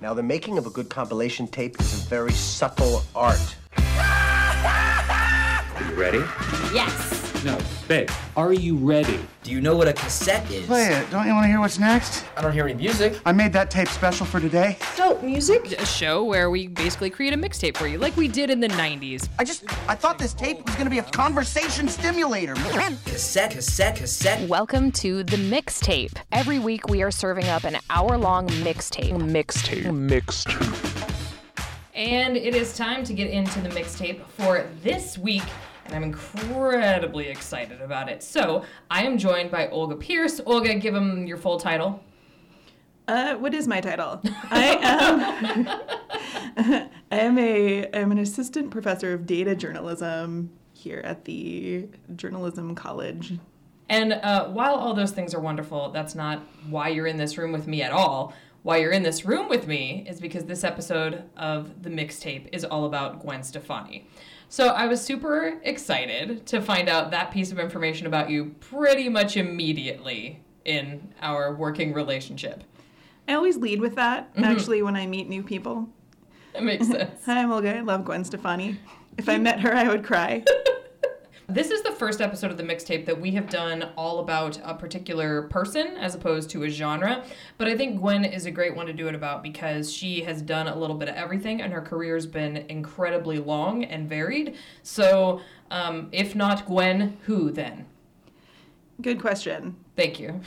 Now, the making of a good compilation tape is a very subtle art. Are you ready? Yes. No, babe. Are you ready? Do you know what a cassette is? Play it. Don't you want to hear what's next? I don't hear any music. I made that tape special for today. So, music? a show where we basically create a mixtape for you, like we did in the 90s. I just, I thought this tape was gonna be a conversation stimulator. Cassette, cassette, cassette. Welcome to the mixtape. Every week we are serving up an hour long mixtape. Mixtape. Mixtape. And it is time to get into the mixtape for this week. And I'm incredibly excited about it. So, I am joined by Olga Pierce. Olga, give them your full title. Uh, what is my title? I am. I am a. I'm an assistant professor of data journalism here at the Journalism College. And uh, while all those things are wonderful, that's not why you're in this room with me at all. Why you're in this room with me is because this episode of the mixtape is all about Gwen Stefani. So I was super excited to find out that piece of information about you pretty much immediately in our working relationship. I always lead with that. Mm-hmm. Actually, when I meet new people. That makes sense. Hi, I'm Olga. I love Gwen Stefani. If I met her, I would cry. This is the first episode of the mixtape that we have done all about a particular person as opposed to a genre. But I think Gwen is a great one to do it about because she has done a little bit of everything and her career's been incredibly long and varied. So, um, if not Gwen, who then? Good question. Thank you.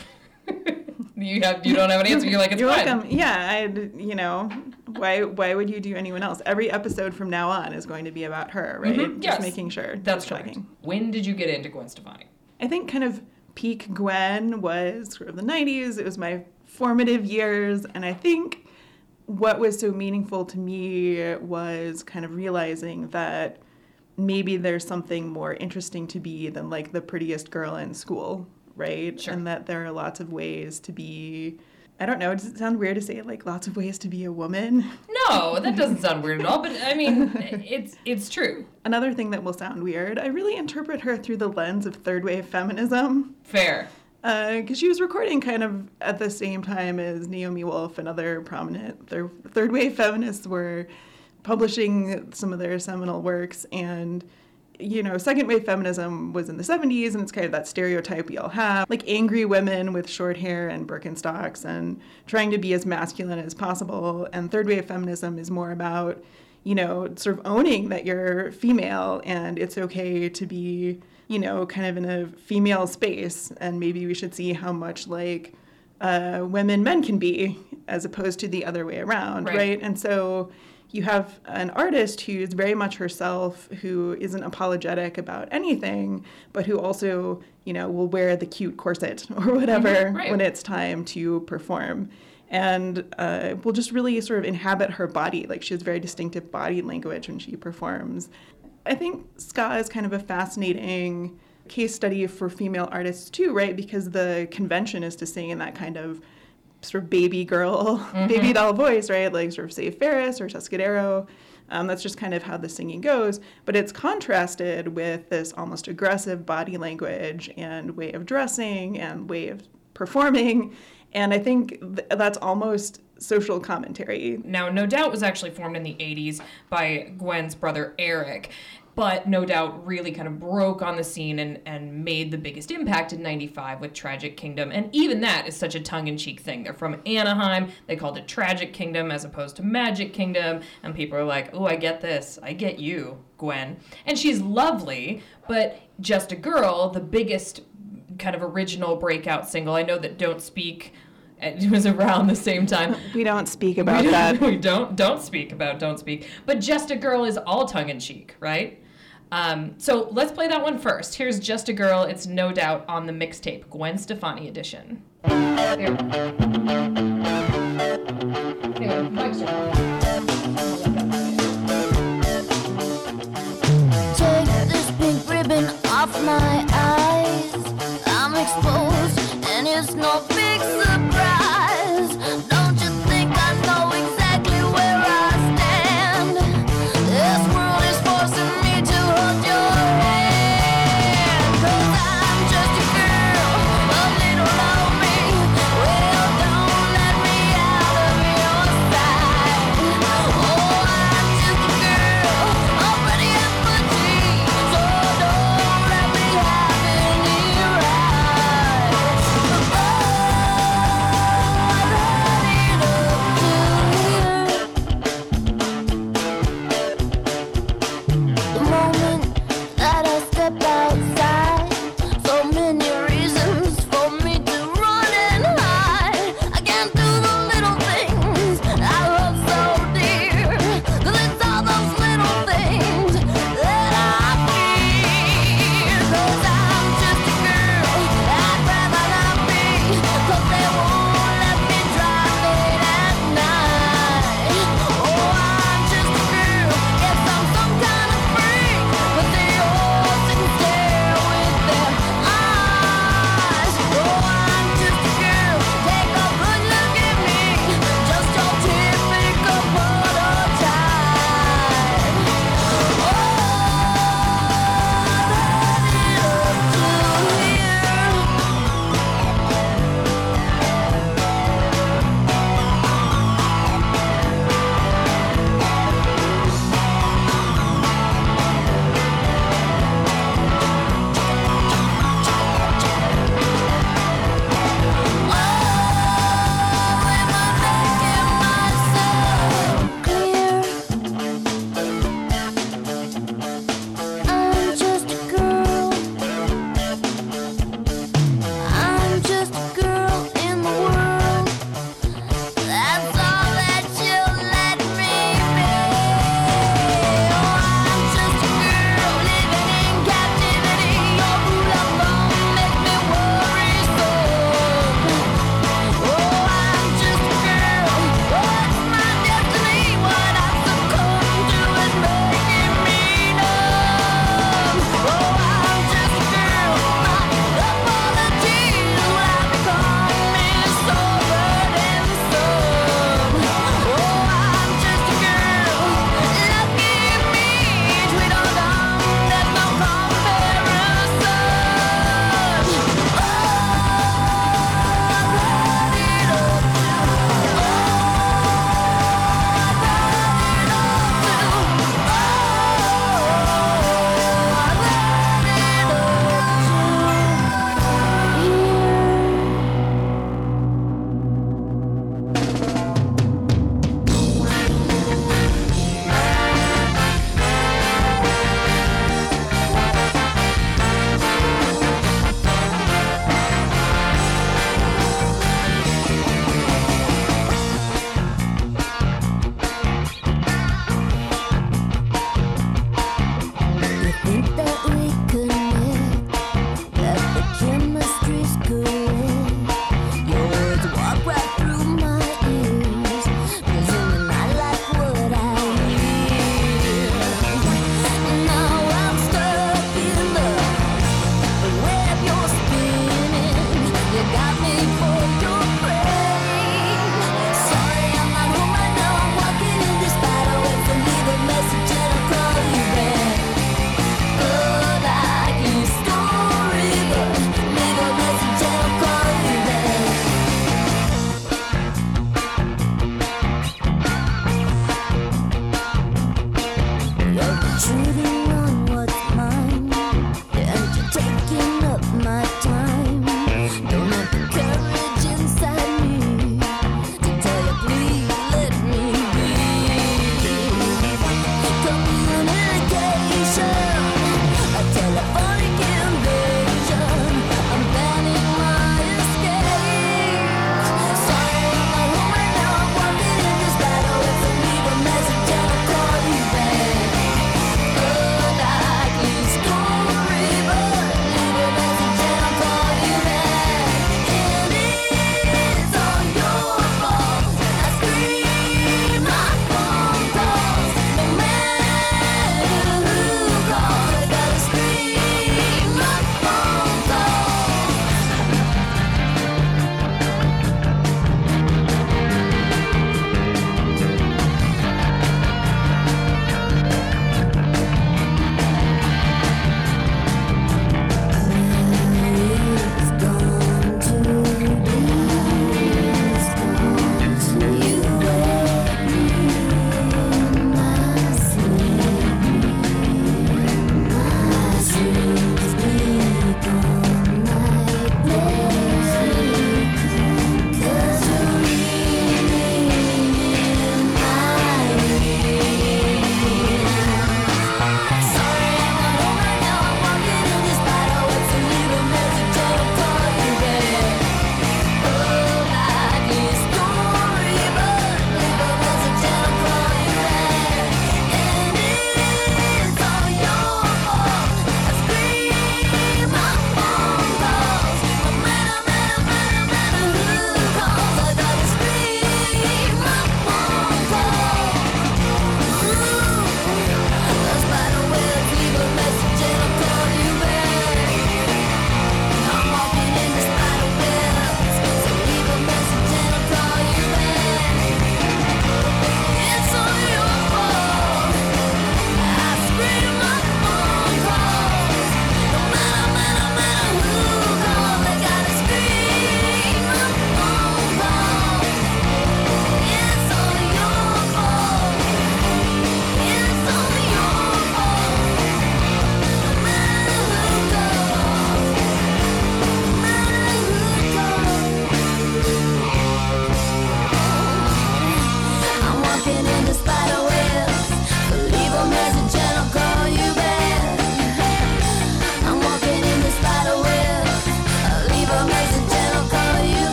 You have you don't have an answer. You're like it's You're fine. welcome. Yeah, I. You know, why? Why would you do anyone else? Every episode from now on is going to be about her, right? Just Mm-hmm. Yes. making sure. That's Just correct. When did you get into Gwen Stefani? I think kind of peak Gwen was sort of the 90s. It was my formative years. And I think what was so meaningful to me was kind of realizing that maybe there's something more interesting to be than like the prettiest girl in school, right? Sure. And that there are lots of ways to be. I don't know. Does it sound weird to say like lots of ways to be a woman? No, that doesn't sound weird at all. But I mean, it's it's true. Another thing that will sound weird, I really interpret her through the lens of third wave feminism. Fair. Uh, because she was recording kind of at the same time as Naomi Wolf and other prominent third, third wave feminists were publishing some of their seminal works. And, you know, second wave feminism was in the 70s, and it's kind of that stereotype we all have like angry women with short hair and Birkenstocks and trying to be as masculine as possible. And third wave feminism is more about, you know, sort of owning that you're female and it's okay to be you know, kind of in a female space, and maybe we should see how much like uh, women men can be, as opposed to the other way around, Right. right? And so you have an artist who's very much herself, who isn't apologetic about anything, but who also, you know, will wear the cute corset or whatever Mhm, right. when it's time to perform. And uh, will just really sort of inhabit her body. Like she has very distinctive body language when she performs. I think ska is kind of a fascinating case study for female artists too, right? Because the convention is to sing in that kind of sort of baby girl, baby doll voice, right? Like sort of say Ferris or Tuscadero. Um, that's just kind of how the singing goes. But it's contrasted with this almost aggressive body language and way of dressing and way of performing. And I think th- that's almost social commentary. Now, No Doubt was actually formed in the 80s by Gwen's brother Eric, but No Doubt really kind of broke on the scene and, and made the biggest impact in 95 with Tragic Kingdom. And even that is such a tongue in cheek thing. They're from Anaheim, they called it Tragic Kingdom as opposed to Magic Kingdom, and people are like, oh, I get this. I get you, Gwen. And she's lovely, but Just a Girl, the biggest kind of original breakout single, I know that Don't Speak. It was around the same time. We don't speak about we that. we don't don't speak about don't speak. But just a girl is all tongue in cheek, right? Um, so let's play that one first. Here's just a girl. It's no doubt on the mixtape, Gwen Stefani edition. There. Take this pink ribbon off my eyes. I'm exposed, and it's no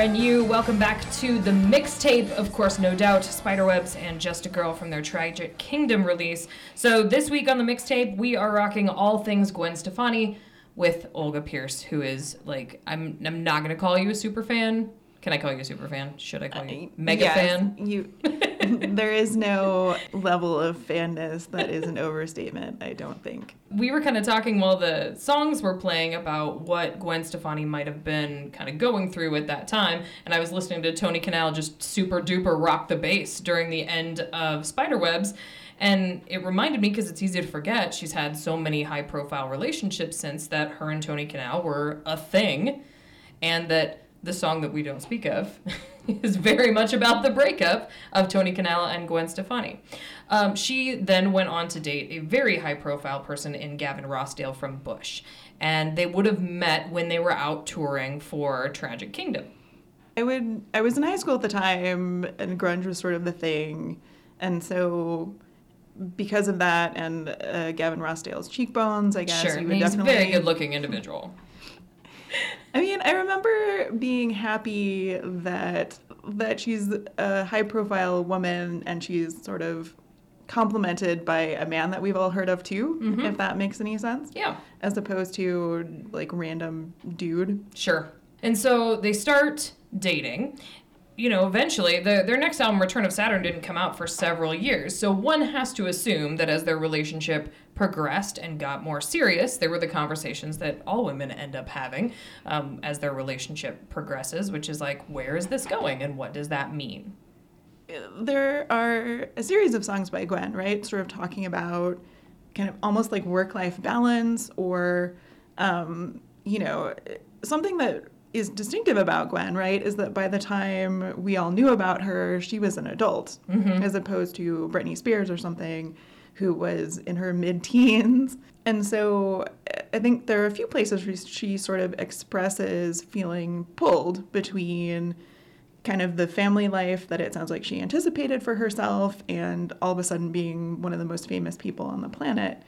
KRNU. Welcome back to the mixtape. Of course, no doubt, Spiderwebs and Just a Girl from their Tragic Kingdom release. So, this week on the mixtape, we are rocking all things Gwen Stefani with Olga Pierce, who is like, I'm, I'm not going to call you a super fan. Can I call you a super fan? Should I call you uh, mega Yes, fan? You, there is no level of fanness that is an overstatement. I don't think. we were kind of talking while the songs were playing about what Gwen Stefani might have been kind of going through at that time. And I was listening to Tony Kanal just super duper rock the bass during the end of Spiderwebs. And it reminded me, because it's easy to forget, she's had so many high profile relationships since that her and Tony Kanal were a thing. And that the song that we don't speak of is very much about the breakup of Tony Kanal and Gwen Stefani. Um, she then went on to date a very high profile person in Gavin Rossdale from Bush. And they would have met when they were out touring for Tragic Kingdom. I would. I was in high school at the time, and grunge was sort of the thing, and so because of that and uh, Gavin Rossdale's cheekbones, I guess sure, you would he's a very good looking individual. I mean, I remember being happy that that she's a high profile woman and she's sort of complimented by a man that we've all heard of too, mm-hmm. if that makes any sense. Yeah. As opposed to like random dude. Sure. And so they start dating. You know, eventually, the, their next album, Return of Saturn, didn't come out for several years. So one has to assume that as their relationship progressed and got more serious, there were the conversations that all women end up having um, as their relationship progresses, which is like, where is this going and what does that mean? There are a series of songs by Gwen, right? Sort of talking about kind of almost like work life balance or, um, you know, something that is distinctive about Gwen, right, is that by the time we all knew about her, she was an adult, mm-hmm. as opposed to Britney Spears or something who was in her mid teens. And so I think there are a few places where she sort of expresses feeling pulled between kind of the family life that it sounds like she anticipated for herself and all of a sudden being one of the most famous people on the planet.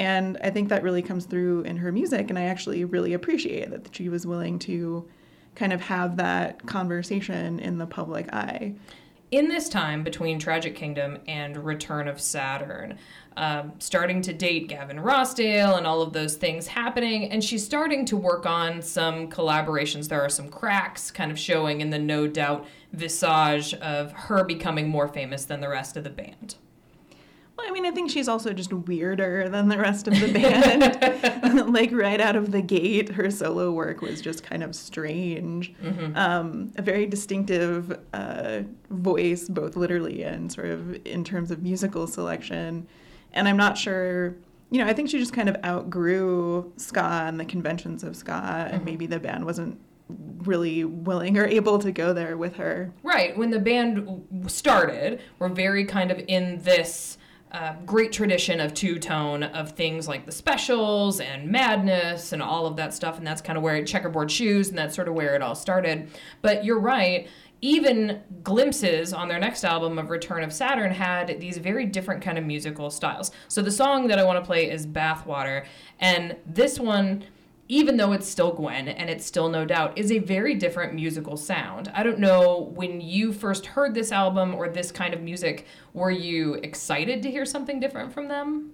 And I think that really comes through in her music. And I actually really appreciate that she was willing to kind of have that conversation in the public eye. in this time between Tragic Kingdom and Return of Saturn, um, starting to date Gavin Rossdale and all of those things happening, and she's starting to work on some collaborations. There are some cracks kind of showing in the no doubt visage of her becoming more famous than the rest of the band. Well, I mean, I think she's also just weirder than the rest of the band. like right out of the gate, her solo work was just kind of strange. Um, a very distinctive uh, voice, both literally and sort of in terms of musical selection. And I'm not sure, you know, I think she just kind of outgrew ska and the conventions of ska, and maybe the band wasn't really willing or able to go there with her. Right. When the band started, we're very kind of in this uh, great tradition of two tone of things like the specials and madness and all of that stuff. And that's kind of where checkerboard shoes and that's sort of where it all started. But you're right. Even glimpses on their next album of Return of Saturn had these very different kind of musical styles. So the song that I want to play is Bathwater. And this one even though it's still Gwen and it's still No Doubt, is a very different musical sound. I don't know when you first heard this album or this kind of music, were you excited to hear something different from them?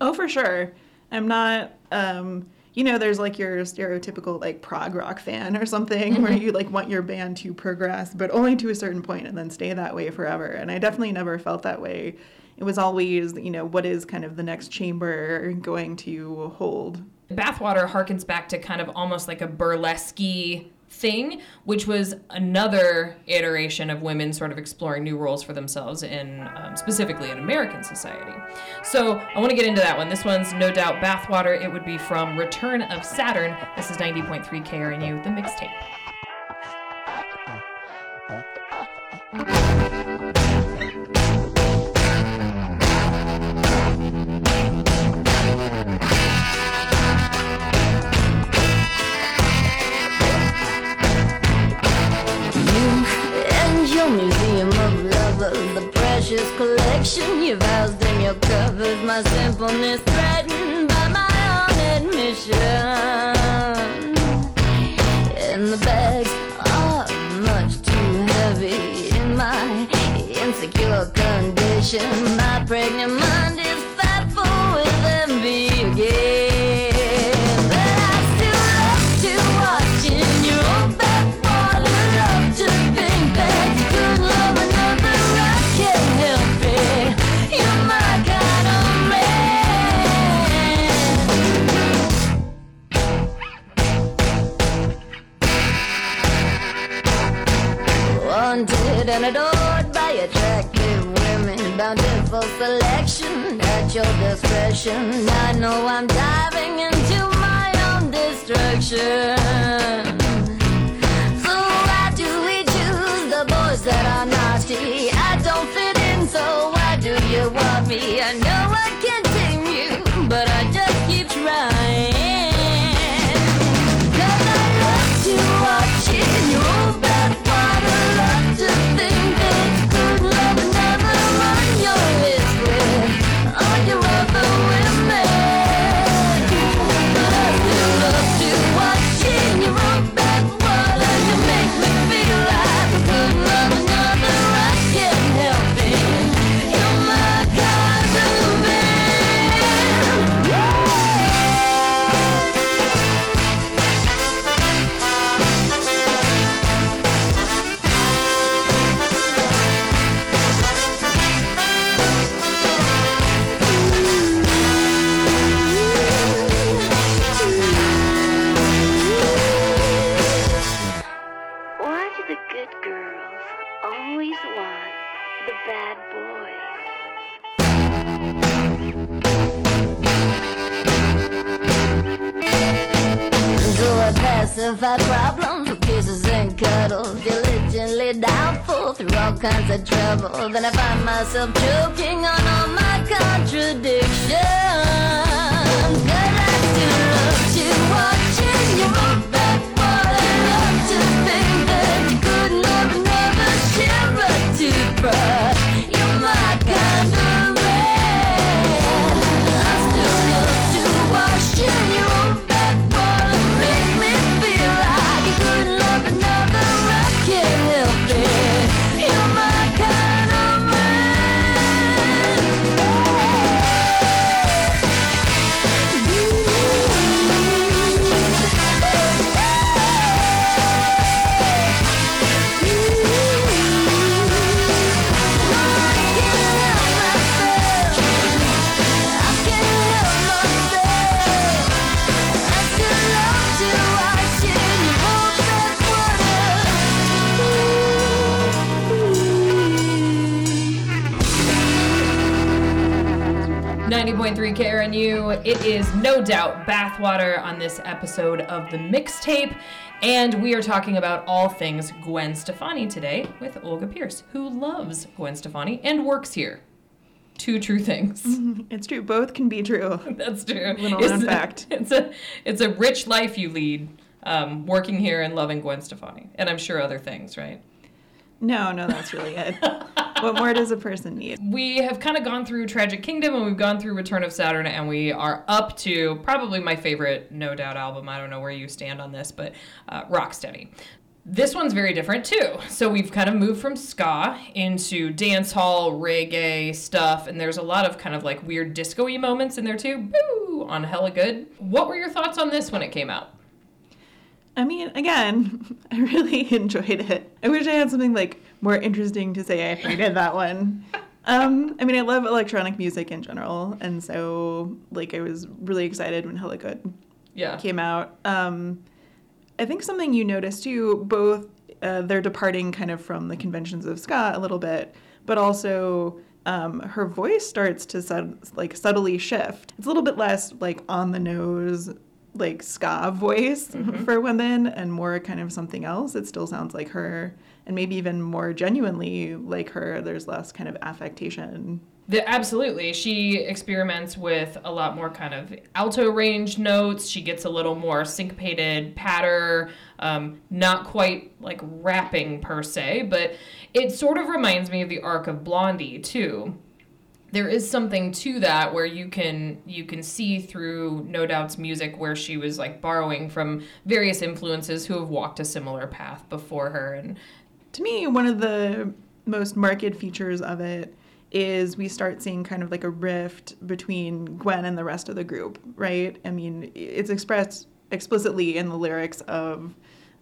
Oh, for sure. I'm not. Um, you know, there's like your stereotypical like prog rock fan or something where you like want your band to progress, but only to a certain point and then stay that way forever. And I definitely never felt that way. It was always, you know, what is kind of the next chamber going to hold? Bathwater harkens back to kind of almost like a burlesque thing, which was another iteration of women sort of exploring new roles for themselves in um, specifically in American society. So I want to get into that one. This one's no doubt Bathwater. It would be from Return of Saturn. This is 90.3 KRNU, the mixtape. Collection you've housed in your cupboard. My simpleness threatened by my own admission. In the bags are much too heavy in my insecure condition. My pregnant mind discretion. I know I'm diving into my own destruction. So why do we choose the boys that are naughty? I don't fit in, so why do you want me? I know Diligently doubtful through all kinds of trouble. Then I find myself choking on all my contradictions. But I still love to watch in your own backwater. Love to think that you could love another. Share a toothbrush. 101.3 KRNU. It is no doubt bathwater on this episode of the mixtape, and we are talking about all things Gwen Stefani today with Olga Pierce, who loves Gwen Stefani and works here. Two true things. It's true. Both can be true. That's true. Little known fact. It's a it's a rich life you lead, um, working here and loving Gwen Stefani, and I'm sure other things, right? No, no, that's really it. what more does a person need? We have kind of gone through Tragic Kingdom and we've gone through Return of Saturn, and we are up to probably my favorite No Doubt album. I don't know where you stand on this, but uh, Rocksteady. This one's very different too. So we've kind of moved from ska into dance hall, reggae stuff, and there's a lot of kind of like weird disco moments in there too. Boo! On Hella Good. What were your thoughts on this when it came out? I mean, again, I really enjoyed it. I wish I had something like more interesting to say. I hated that one. Um, I mean, I love electronic music in general, and so like I was really excited when Hella Good Yeah. came out. Um, I think something you noticed too, both uh, they're departing kind of from the conventions of ska a little bit, but also um, her voice starts to sud- like subtly shift. It's a little bit less like on the nose, like ska voice for women, and more kind of something else. It still sounds like her, and maybe even more genuinely like her. There's less kind of affectation The, absolutely. She experiments with a lot more kind of alto range notes. She gets a little more syncopated patter, um, not quite like rapping per se, but it sort of reminds me of the arc of Blondie, too. There is something to that where you can you can see through No Doubt's music where she was like borrowing from various influences who have walked a similar path before her and to me, one of the most marked features of it is we start seeing kind of like a rift between Gwen and the rest of the group, right? I mean, it's expressed explicitly in the lyrics of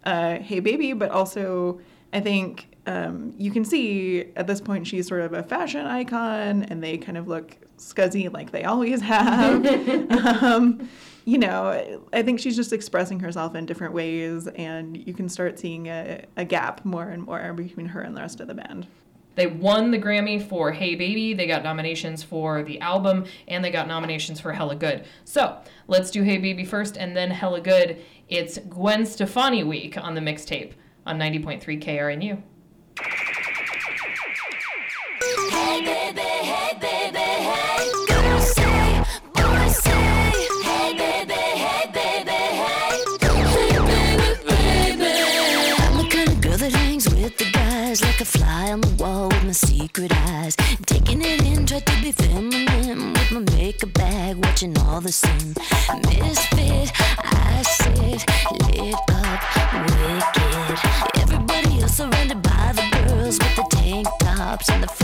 uh, Hey Baby, but also I think um, you can see at this point she's sort of a fashion icon and they kind of look scuzzy like they always have. um, you know, I think she's just expressing herself in different ways, and you can start seeing a, a gap more and more between her and the rest of the band. They won the Grammy for Hey Baby. They got nominations for the album and they got nominations for Hella Good. So let's do Hey Baby first and then Hella Good. It's Gwen Stefani week on the mixtape on 90.3 KRNU. Hey baby, hey baby, hey. Girls say, boys say. Hey baby, hey baby, hey. Baby, baby. I'm the kind of girl that hangs with the guys like a fly on the wall with my secret eyes. Taking it in, try to be feminine with my makeup bag, watching all the sin. Misfit, I sit lit up, wicked. Tops and the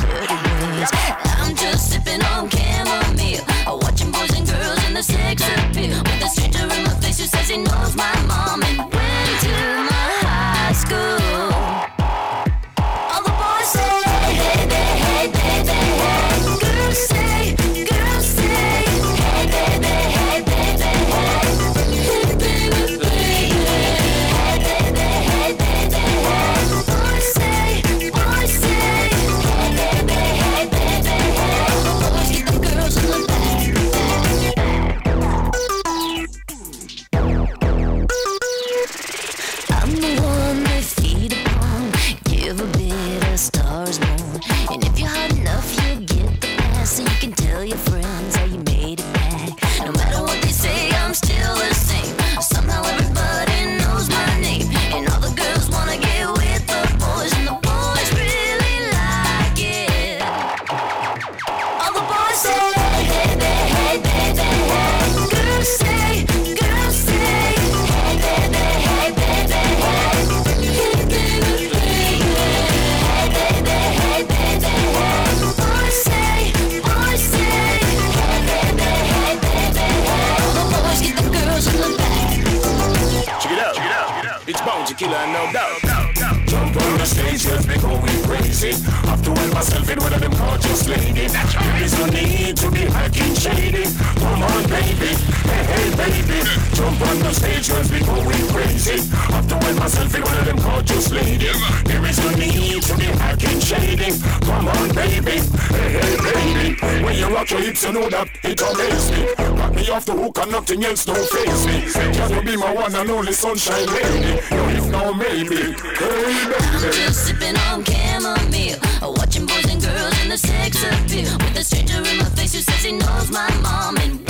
it out. It's Bounty Killer, no doubt. Jump on the stage, just be going crazy. Have to help myself in one of them gorgeous ladies. There is no need to be hacking shady. Come on, baby. Hey, hey, baby. Jump on the stage, just be going crazy. Have to help myself in one of them gorgeous ladies. There is no need to be hacking shady. Come on, baby. Hey, hey, baby. When you rock your hips, you know that it amazes me. Rock me off the hook and nothing else don't face me. Can you be my one and only sunshine lady? If no, maybe. Hey, I'm just sipping on chamomile, watching boys and girls in the sex appeal. With a stranger in my face who says he knows my mom and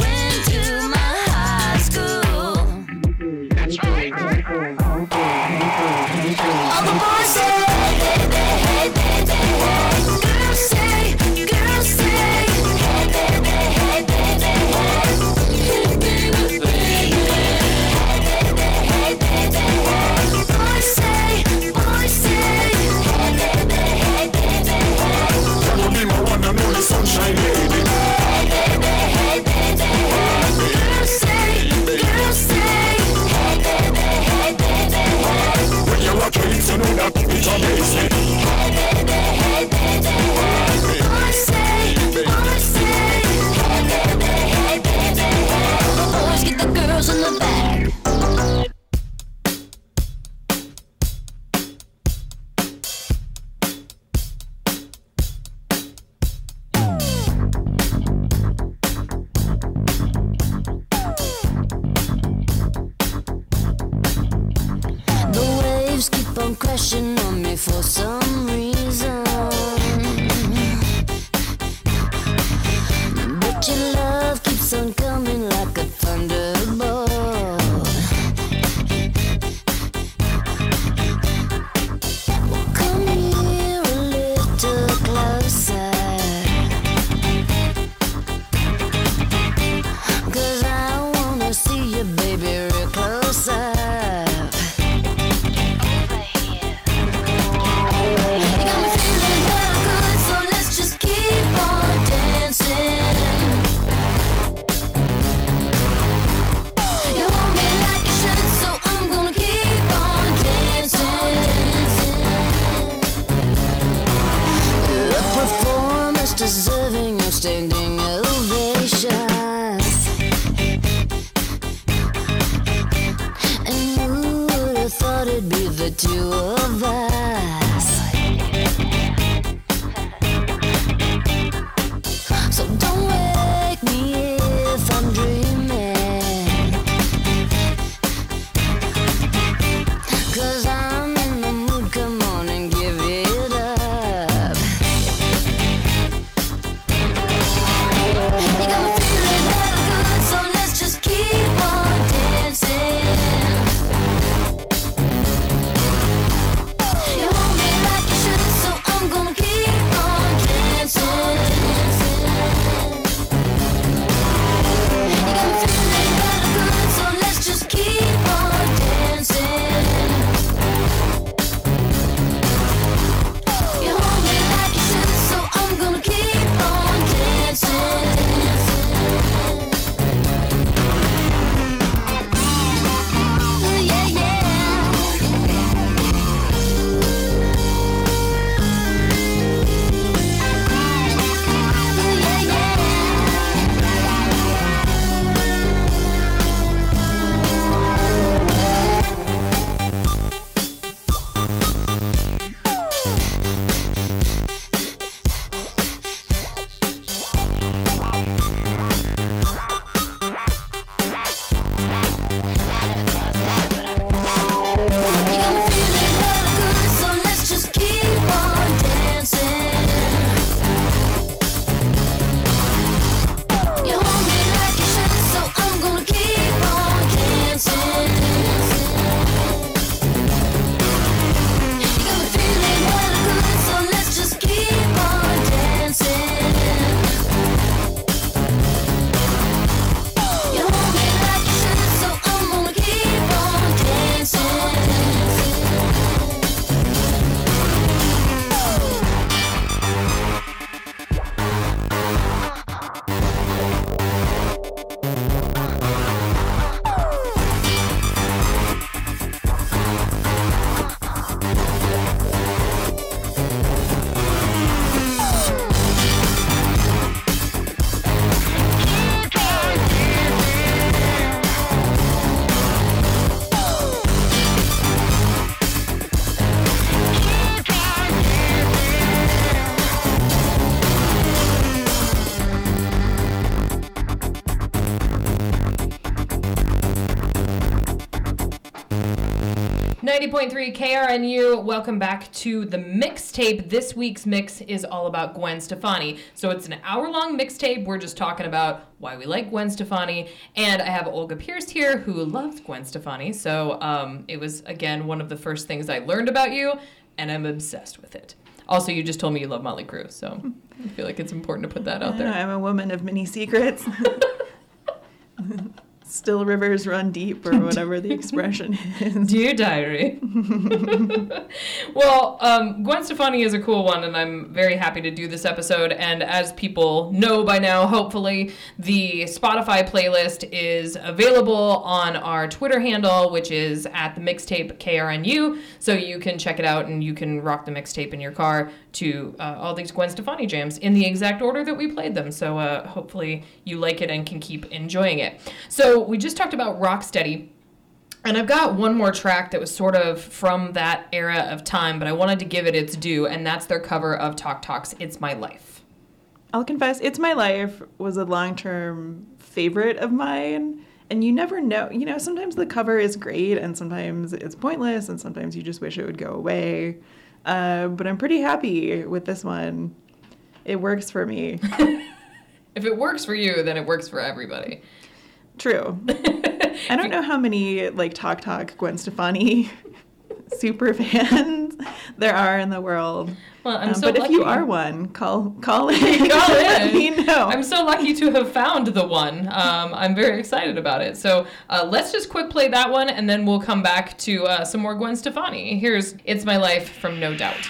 90.3 KRNU. Welcome back to the mixtape. This week's mix is all about Gwen Stefani. So it's an hour long mixtape. We're just talking about why we like Gwen Stefani. And I have Olga Pierce here who loves Gwen Stefani. So um, it was, again, one of the first things I learned about you, and I'm obsessed with it. Also, you just told me you love Mötley Crüe. So I feel like it's important to put that out there. I'm a woman of many secrets. Still rivers run deep, or whatever the expression is. Dear Diary. well, um, Gwen Stefani is a cool one, and I'm very happy to do this episode. And as people know by now, hopefully, the Spotify playlist is available on our Twitter handle, which is at the mixtape KRNU. So you can check it out and you can rock the mixtape in your car to uh, all these Gwen Stefani jams in the exact order that we played them. So uh, hopefully, you like it and can keep enjoying it. So we just talked about Rocksteady. And I've got one more track that was sort of from that era of time, but I wanted to give it its due, and that's their cover of Talk Talk's It's My Life. I'll confess, It's My Life was a long term favorite of mine. And you never know. You know, sometimes the cover is great and sometimes it's pointless and sometimes you just wish it would go away. Uh, but I'm pretty happy with this one. It works for me. If it works for you, then it works for everybody. True. I don't know how many like Talk Talk Gwen Stefani super fans there are in the world. Well, I'm Um, so but lucky. if you are one, call call in. Call Let in. me know. I'm so lucky to have found the one. Um, I'm very excited about it. So uh, let's just quick play that one, and then we'll come back to uh, some more Gwen Stefani. Here's "It's My Life" from No Doubt.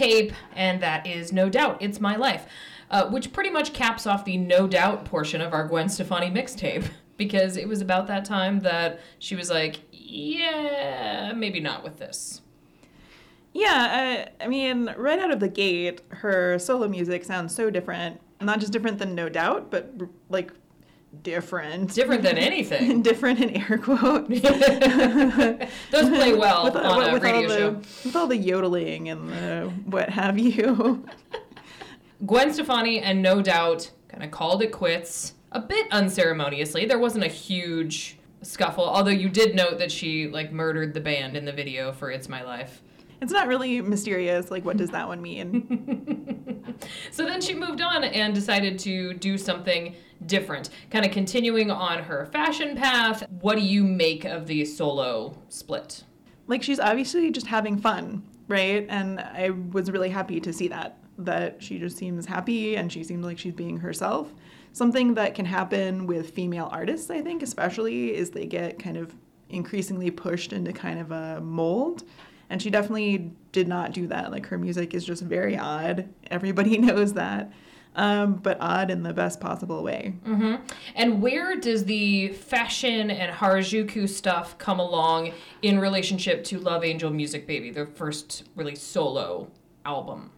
Mixtape, and that is No Doubt, It's My Life, uh, which pretty much caps off the No Doubt portion of our Gwen Stefani mixtape, because it was about that time that she was like, yeah, maybe not with this. Yeah, uh, I mean, right out of the gate, her solo music sounds so different. Not just different than No Doubt, but like different. Different than anything. different in air quotes. Those play well with, on a with radio all the, show. With all the yodeling and the what have you. Gwen Stefani and No Doubt kind of called it quits a bit unceremoniously. There wasn't a huge scuffle, although you did note that she like murdered the band in the video for It's My Life. It's not really mysterious. Like, what does that one mean? So then she moved on and decided to do something different, kind of continuing on her fashion path. What do you make of the solo split? like, she's obviously just having fun, right? And I was really happy to see that. That she just seems happy and she seems like she's being herself. Something that can happen with female artists, I think, especially, is they get kind of increasingly pushed into kind of a mold. And she definitely did not do that. Like her music is just very odd. Everybody knows that. Um, but odd in the best possible way. And where does the fashion and Harajuku stuff come along in relationship to Love Angel Music Baby, their first really solo album?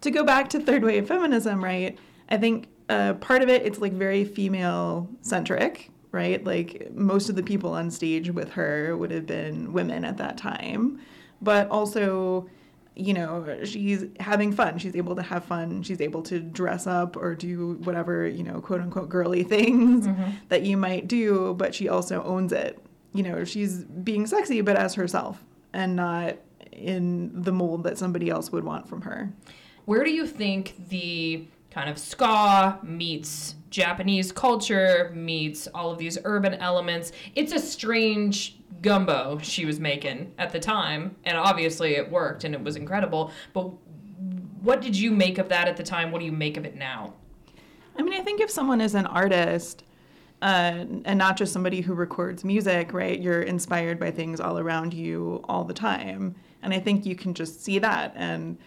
to go back to third wave feminism, right? I think uh, part of it it's like very female centric, right? Like most of the people on stage with her would have been women at that time, but also you know she's having fun. She's able to have fun. She's able to dress up or do whatever you know quote unquote girly things mm-hmm. that you might do but she also owns it. You know she's being sexy but as herself and not in the mold that somebody else would want from her. Where do you think the kind of ska meets Japanese culture meets all of these urban elements? It's a strange gumbo she was making at the time, and obviously it worked and it was incredible. But what did you make of that at the time? What do you make of it now? I mean, I think if someone is an artist uh, and not just somebody who records music, right, you're inspired by things all around you all the time. And I think you can just see that. And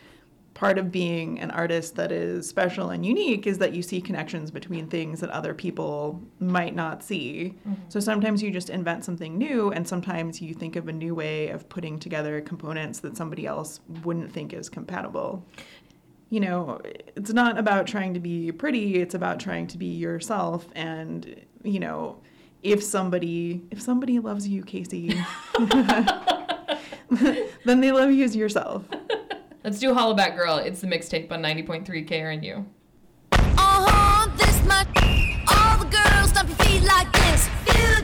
part of being an artist that is special and unique is that you see connections between things that other people might not see. Mm-hmm. So sometimes you just invent something new, and sometimes you think of a new way of putting together components that somebody else wouldn't think is compatible. You know, it's not about trying to be pretty, it's about trying to be yourself and, you know, if somebody if somebody loves you, Kaci, then they love you as yourself. Let's do Hollaback Girl. It's the mixtape on 90.3 KRNU. Uh-huh, this my all the girls your feet like this. Feel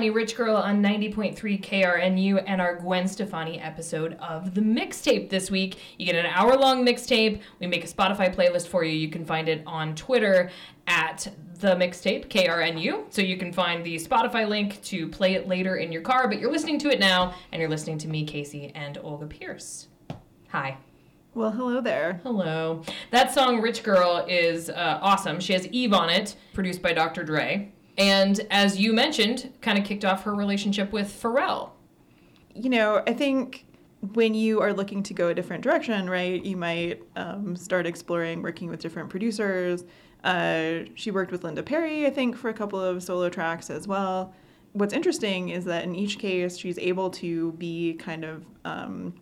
Stefani, Rich Girl on 90.3 KRNU, and our Gwen Stefani episode of the mixtape this week. You get an hour long mixtape. We make a Spotify playlist for you. You can find it on Twitter at the mixtape, KRNU. So you can find the Spotify link to play it later in your car, but you're listening to it now, and you're listening to me, Kaci, and Olga Pierce. Hi. Well, hello there. Hello. That song, Rich Girl, is uh, awesome. She has Eve on it, produced by Dr. Dre. And as you mentioned, kind of kicked off her relationship with Pharrell. You know, I think when you are looking to go a different direction, right, you might um, start exploring working with different producers. Uh, she worked with Linda Perry, I think, for a couple of solo tracks as well. What's interesting is that in each case, she's able to be kind of um,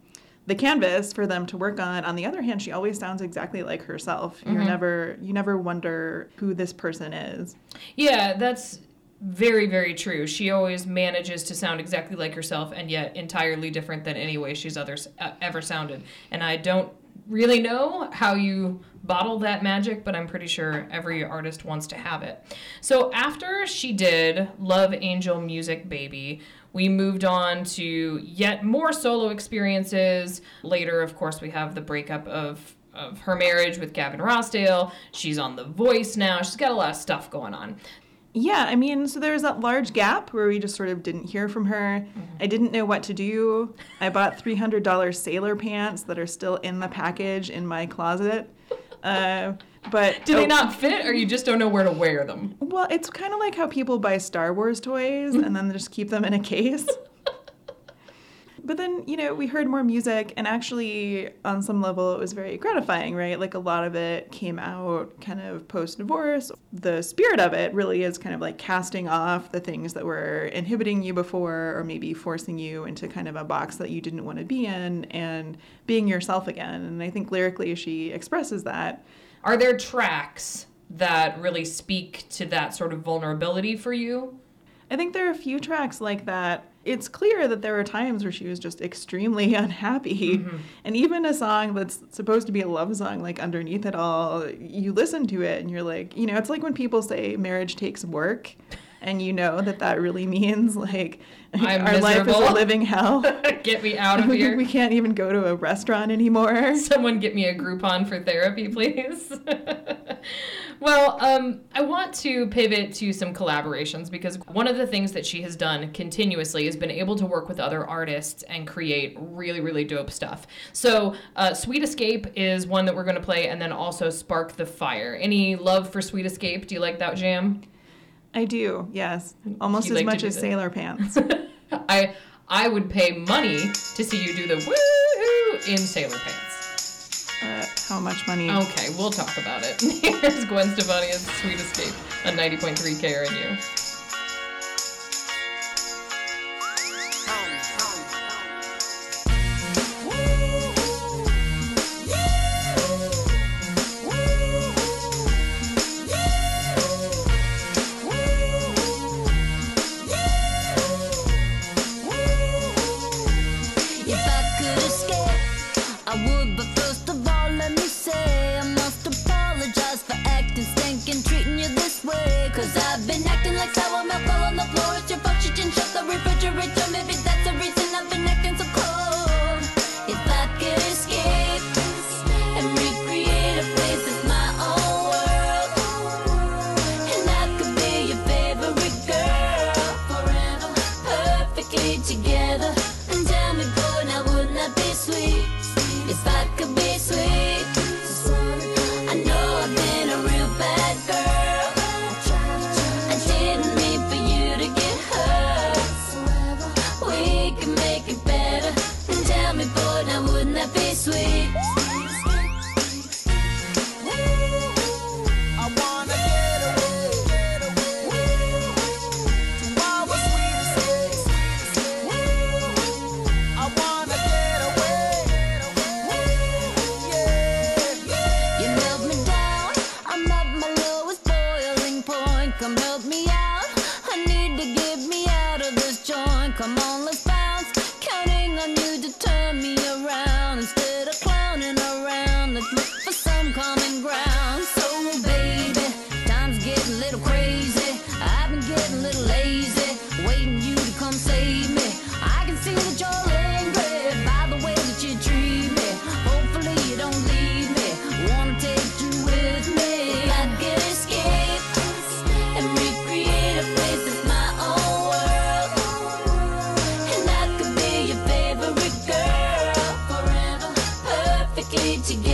the canvas for them to work on. On the other hand, she always sounds exactly like herself. You're Mhm. never, you never wonder who this person is. Yeah, that's very, very true. She always manages to sound exactly like herself and yet entirely different than any way she's others, uh, ever sounded. And I don't really know how you bottle that magic, but I'm pretty sure every artist wants to have it. So after she did Love Angel Music Baby, we moved on to yet more solo experiences. Later, of course, we have the breakup of of her marriage with Gavin Rossdale. She's on The Voice now. She's got a lot of stuff going on. Yeah, I mean, so there was that large gap where we just sort of didn't hear from her. I didn't know what to do. I bought $300 sailor pants that are still in the package in my closet. Uh, but Do they oh, not fit, or you just don't know where to wear them? Well, it's kind of like how people buy Star Wars toys and then just keep them in a case. But then, you know, we heard more music, and actually, on some level, it was very gratifying, right? Like a lot of it came out kind of post divorce. The spirit of it really is kind of like casting off the things that were inhibiting you before, or maybe forcing you into kind of a box that you didn't want to be in, and being yourself again. And I think lyrically, she expresses that. Are there tracks that really speak to that sort of vulnerability for you? I think there are a few tracks like that. It's clear that there were times where she was just extremely unhappy. Mm-hmm. And even a song that's supposed to be a love song, like underneath it all, you listen to it and you're like, you know, it's like when people say marriage takes work. And you know that that really means like I'm our life is a living hell. get me out of here. we can't even go to a restaurant anymore. Someone get me a Groupon for therapy, please. well, um, I want to pivot to some collaborations because one of the things that she has done continuously has been able to work with other artists and create really, really dope stuff. So, uh, Sweet Escape is one that we're going to play, and then also Spark the Fire. Any love for Sweet Escape? Do you like that jam? I do, yes. Almost You as like much as that. Sailor Pants. I I would pay money to see you do the woo in Sailor Pants. Uh, how much money? Okay, we'll talk about it. Here's Gwen Stefani and Sweet Escape on 90.3 KRNU. Get together.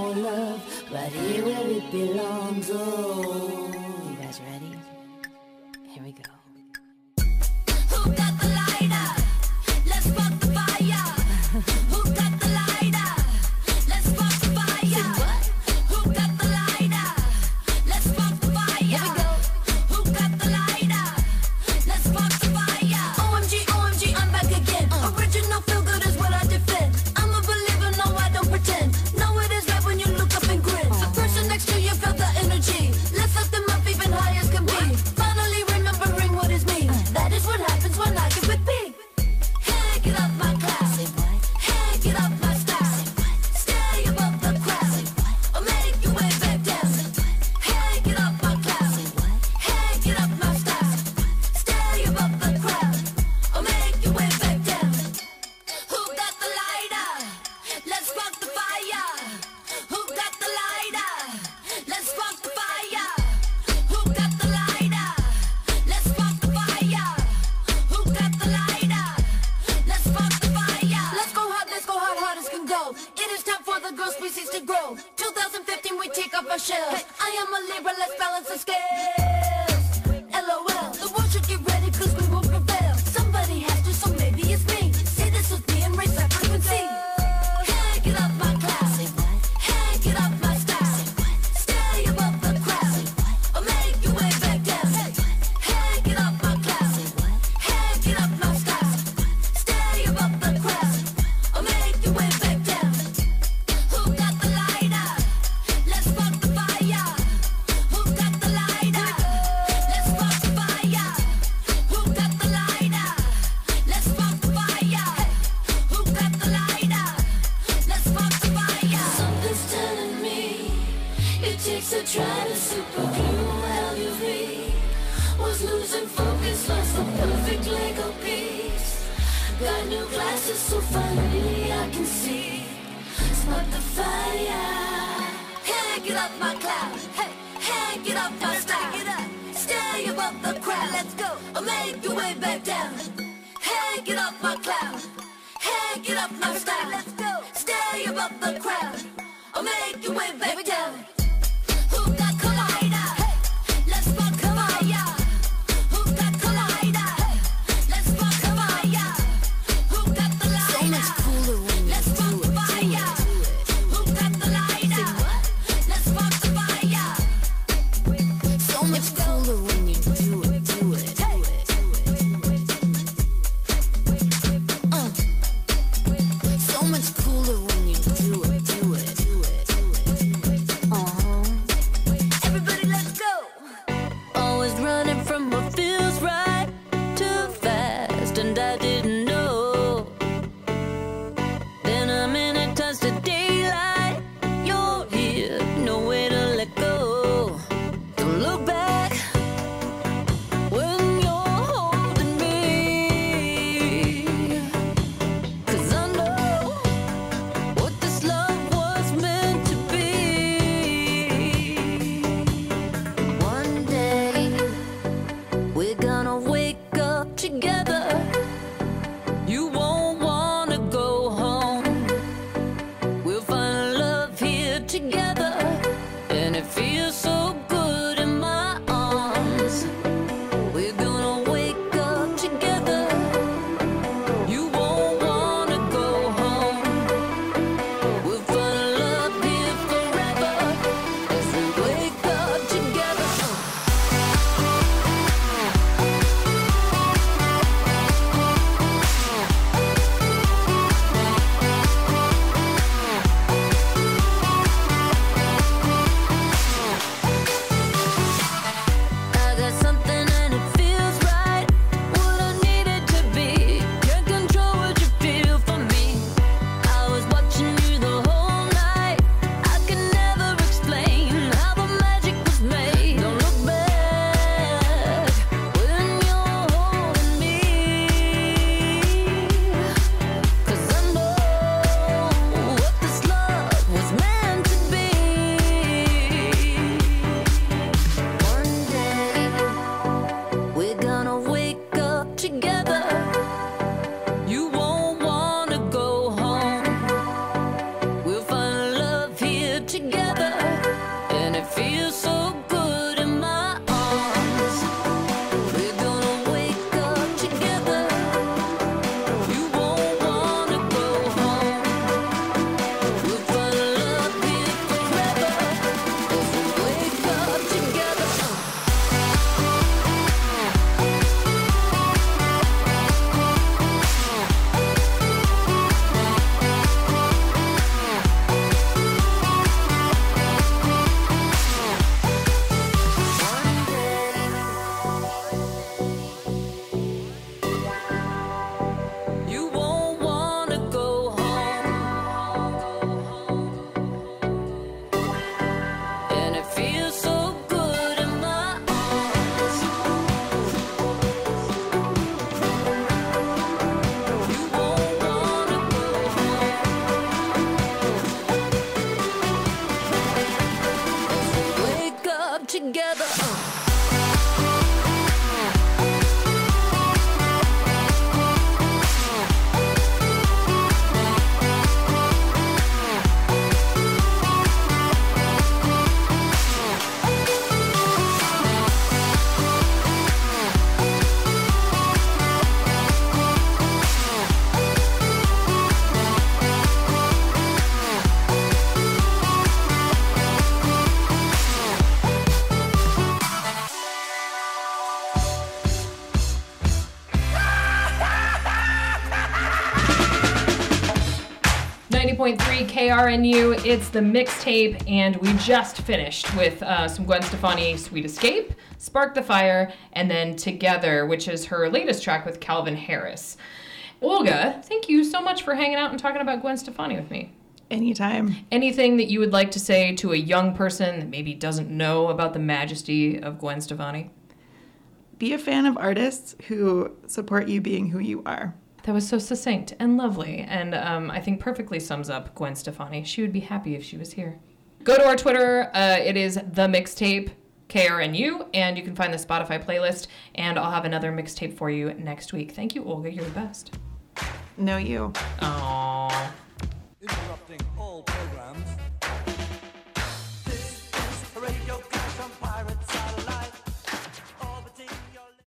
more love right here where it belongs. Oh, you guys ready? Here we go. So try to super glue help you free Was losing focus, lost the perfect Lego piece. Got new glasses so finally I can see. Spot the fire. Hey, get up my cloud. Hey, hey, get up my stack. Up, stay above the crowd. Let's go, or make your way back down. Hey, get up my cloud. Hey, get up my style. Let's go, stay above the crowd. Or make your way back down. Point three KRNU. It's the mixtape, and we just finished with uh, some Gwen Stefani, "Sweet Escape," "Spark the Fire," and then "Together," which is her latest track with Calvin Harris. Olga, thank you so much for hanging out and talking about Gwen Stefani with me. Anytime. Anything that you would like to say to a young person that maybe doesn't know about the majesty of Gwen Stefani? Be a fan of artists who support you being who you are. That was so succinct and lovely, and um, I think perfectly sums up Gwen Stefani. She would be happy if she was here. Go to our Twitter. Uh, it is the mixtape KRNU, and you can find the Spotify playlist. And I'll have another mixtape for you next week. Thank you, Olga. You're the best. No, you. Aww.